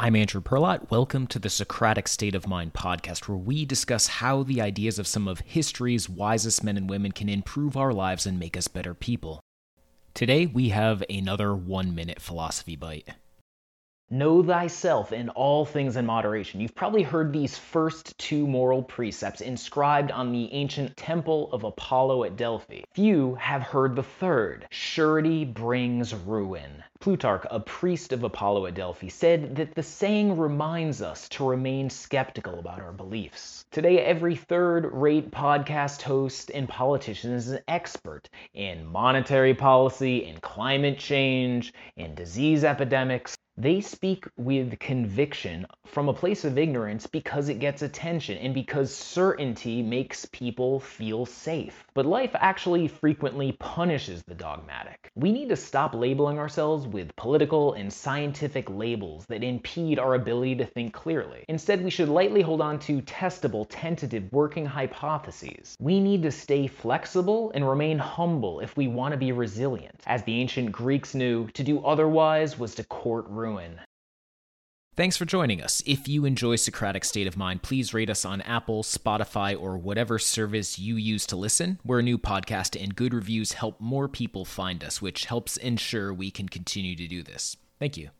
I'm Andrew Perlot. Welcome to the Socratic State of Mind podcast, where we discuss how the ideas of some of history's wisest men and women can improve our lives and make us better people. Today, we have another one minute philosophy bite. Know thyself in all things in moderation. You've probably heard these first two moral precepts inscribed on the ancient temple of Apollo at Delphi. Few have heard the third surety brings ruin. Plutarch, a priest of Apollo at Delphi, said that the saying reminds us to remain skeptical about our beliefs. Today, every third rate podcast host and politician is an expert in monetary policy, in climate change, in disease epidemics. They speak with conviction from a place of ignorance because it gets attention and because certainty makes people feel safe. But life actually frequently punishes the dogmatic. We need to stop labeling ourselves with political and scientific labels that impede our ability to think clearly. Instead, we should lightly hold on to testable, tentative, working hypotheses. We need to stay flexible and remain humble if we want to be resilient. As the ancient Greeks knew, to do otherwise was to court ruin ruin. Thanks for joining us. If you enjoy Socratic State of Mind, please rate us on Apple, Spotify, or whatever service you use to listen. We're a new podcast, and good reviews help more people find us, which helps ensure we can continue to do this. Thank you.